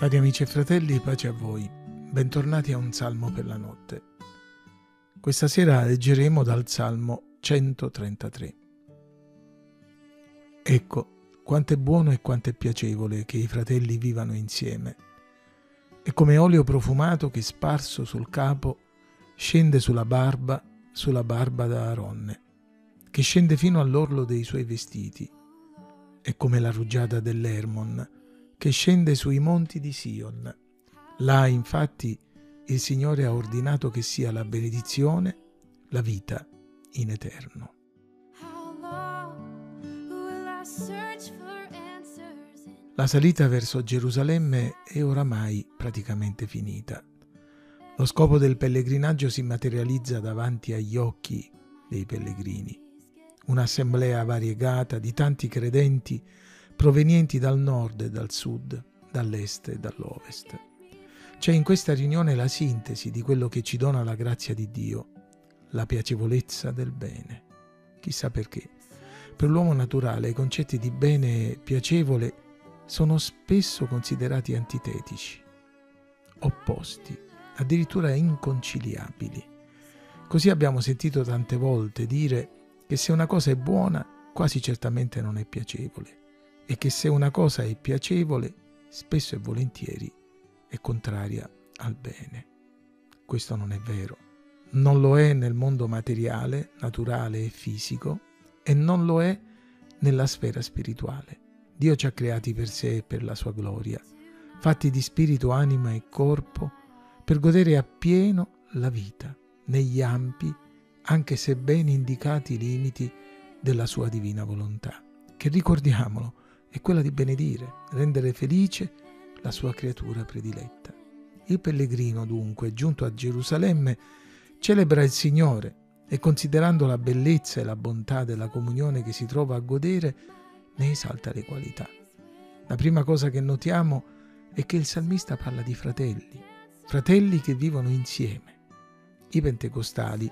Cari amici e fratelli, pace a voi. Bentornati a un salmo per la notte. Questa sera leggeremo dal Salmo 133. Ecco, quanto è buono e quanto è piacevole che i fratelli vivano insieme. È come olio profumato che sparso sul capo scende sulla barba, sulla barba da Aaronne, che scende fino all'orlo dei suoi vestiti. È come la rugiada dell'Ermon, che scende sui monti di Sion. Là infatti il Signore ha ordinato che sia la benedizione, la vita in eterno. La salita verso Gerusalemme è oramai praticamente finita. Lo scopo del pellegrinaggio si materializza davanti agli occhi dei pellegrini. Un'assemblea variegata di tanti credenti provenienti dal nord e dal sud, dall'est e dall'ovest. C'è in questa riunione la sintesi di quello che ci dona la grazia di Dio, la piacevolezza del bene. Chissà perché. Per l'uomo naturale i concetti di bene e piacevole sono spesso considerati antitetici, opposti, addirittura inconciliabili. Così abbiamo sentito tante volte dire che se una cosa è buona, quasi certamente non è piacevole e che se una cosa è piacevole, spesso e volentieri è contraria al bene. Questo non è vero. Non lo è nel mondo materiale, naturale e fisico e non lo è nella sfera spirituale. Dio ci ha creati per sé e per la sua gloria, fatti di spirito, anima e corpo, per godere appieno la vita, negli ampi, anche se ben indicati limiti della sua divina volontà. Che ricordiamolo, è quella di benedire, rendere felice la sua creatura prediletta. Il pellegrino, dunque, giunto a Gerusalemme, celebra il Signore e considerando la bellezza e la bontà della comunione che si trova a godere, ne esalta le qualità. La prima cosa che notiamo è che il salmista parla di fratelli, fratelli che vivono insieme. I pentecostali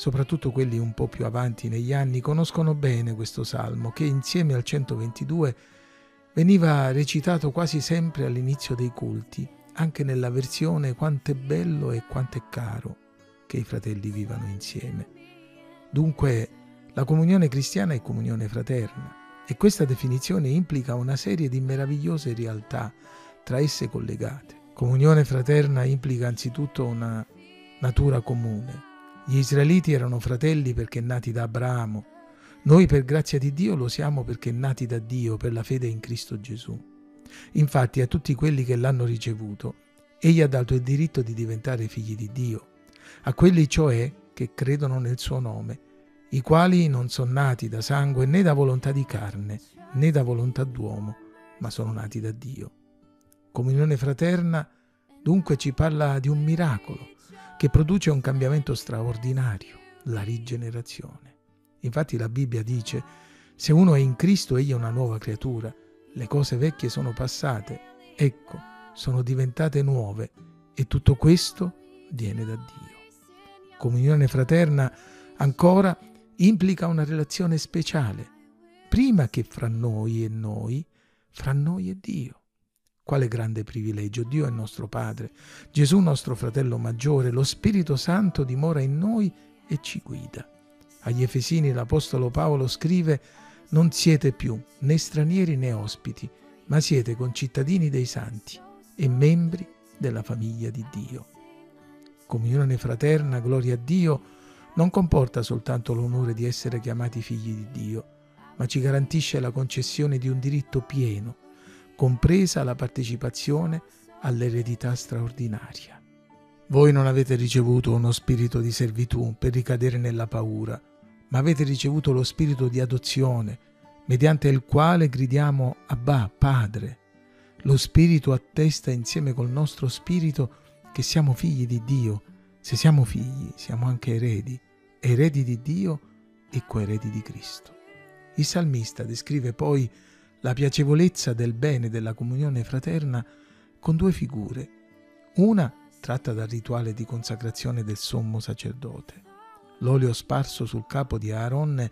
soprattutto quelli un po' più avanti negli anni, conoscono bene questo salmo che insieme al 122 veniva recitato quasi sempre all'inizio dei culti, anche nella versione quanto è bello e quanto è caro che i fratelli vivano insieme. Dunque la comunione cristiana è comunione fraterna e questa definizione implica una serie di meravigliose realtà tra esse collegate. Comunione fraterna implica anzitutto una natura comune, gli israeliti erano fratelli perché nati da Abramo. Noi per grazia di Dio lo siamo perché nati da Dio per la fede in Cristo Gesù. Infatti a tutti quelli che l'hanno ricevuto, egli ha dato il diritto di diventare figli di Dio, a quelli cioè che credono nel suo nome, i quali non sono nati da sangue né da volontà di carne né da volontà d'uomo, ma sono nati da Dio. Comunione fraterna dunque ci parla di un miracolo, che produce un cambiamento straordinario, la rigenerazione. Infatti la Bibbia dice, se uno è in Cristo egli è una nuova creatura, le cose vecchie sono passate, ecco, sono diventate nuove e tutto questo viene da Dio. Comunione fraterna ancora implica una relazione speciale, prima che fra noi e noi, fra noi e Dio. Quale grande privilegio! Dio è nostro Padre, Gesù nostro fratello maggiore, lo Spirito Santo dimora in noi e ci guida. Agli Efesini l'Apostolo Paolo scrive non siete più né stranieri né ospiti, ma siete concittadini dei santi e membri della famiglia di Dio. Comunione fraterna, gloria a Dio, non comporta soltanto l'onore di essere chiamati figli di Dio, ma ci garantisce la concessione di un diritto pieno compresa la partecipazione all'eredità straordinaria. Voi non avete ricevuto uno spirito di servitù per ricadere nella paura, ma avete ricevuto lo spirito di adozione, mediante il quale gridiamo Abba, Padre. Lo spirito attesta insieme col nostro spirito che siamo figli di Dio. Se siamo figli, siamo anche eredi, eredi di Dio e coeredi di Cristo. Il salmista descrive poi la piacevolezza del bene della comunione fraterna con due figure. Una tratta dal rituale di consacrazione del sommo sacerdote, l'olio sparso sul capo di Aaronne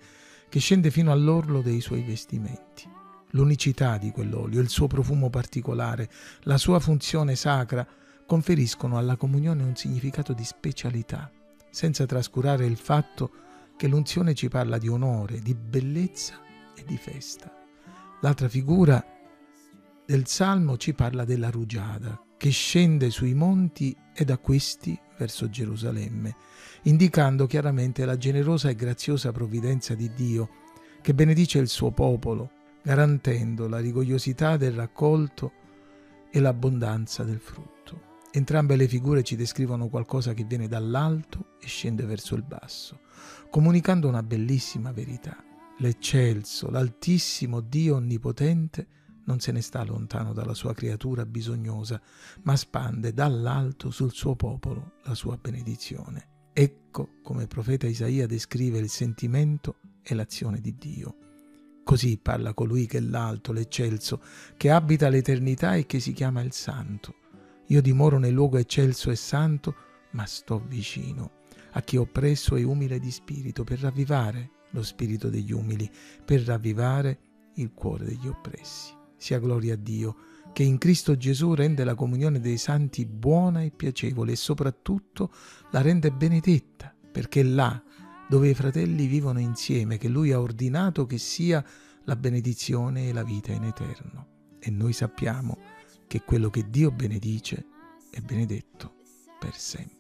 che scende fino all'orlo dei suoi vestimenti. l'unicità di quell'olio, il suo profumo particolare, la sua funzione sacra conferiscono alla comunione un significato di specialità, senza trascurare il fatto che l'unzione ci parla di onore, di bellezza e di festa. L'altra figura del Salmo ci parla della rugiada, che scende sui monti e da questi verso Gerusalemme, indicando chiaramente la generosa e graziosa provvidenza di Dio che benedice il suo popolo, garantendo la rigogliosità del raccolto e l'abbondanza del frutto. Entrambe le figure ci descrivono qualcosa che viene dall'alto e scende verso il basso, comunicando una bellissima verità. L'eccelso, l'altissimo Dio onnipotente non se ne sta lontano dalla sua creatura bisognosa, ma spande dall'alto sul suo popolo la sua benedizione. Ecco come il profeta Isaia descrive il sentimento e l'azione di Dio. Così parla colui che è l'alto, l'eccelso, che abita l'eternità e che si chiama il Santo. Io dimoro nel luogo eccelso e santo, ma sto vicino a chi è oppresso e umile di spirito per ravvivare lo spirito degli umili, per ravvivare il cuore degli oppressi. Sia gloria a Dio, che in Cristo Gesù rende la comunione dei santi buona e piacevole e soprattutto la rende benedetta, perché là dove i fratelli vivono insieme, che Lui ha ordinato che sia la benedizione e la vita in eterno. E noi sappiamo che quello che Dio benedice è benedetto per sempre.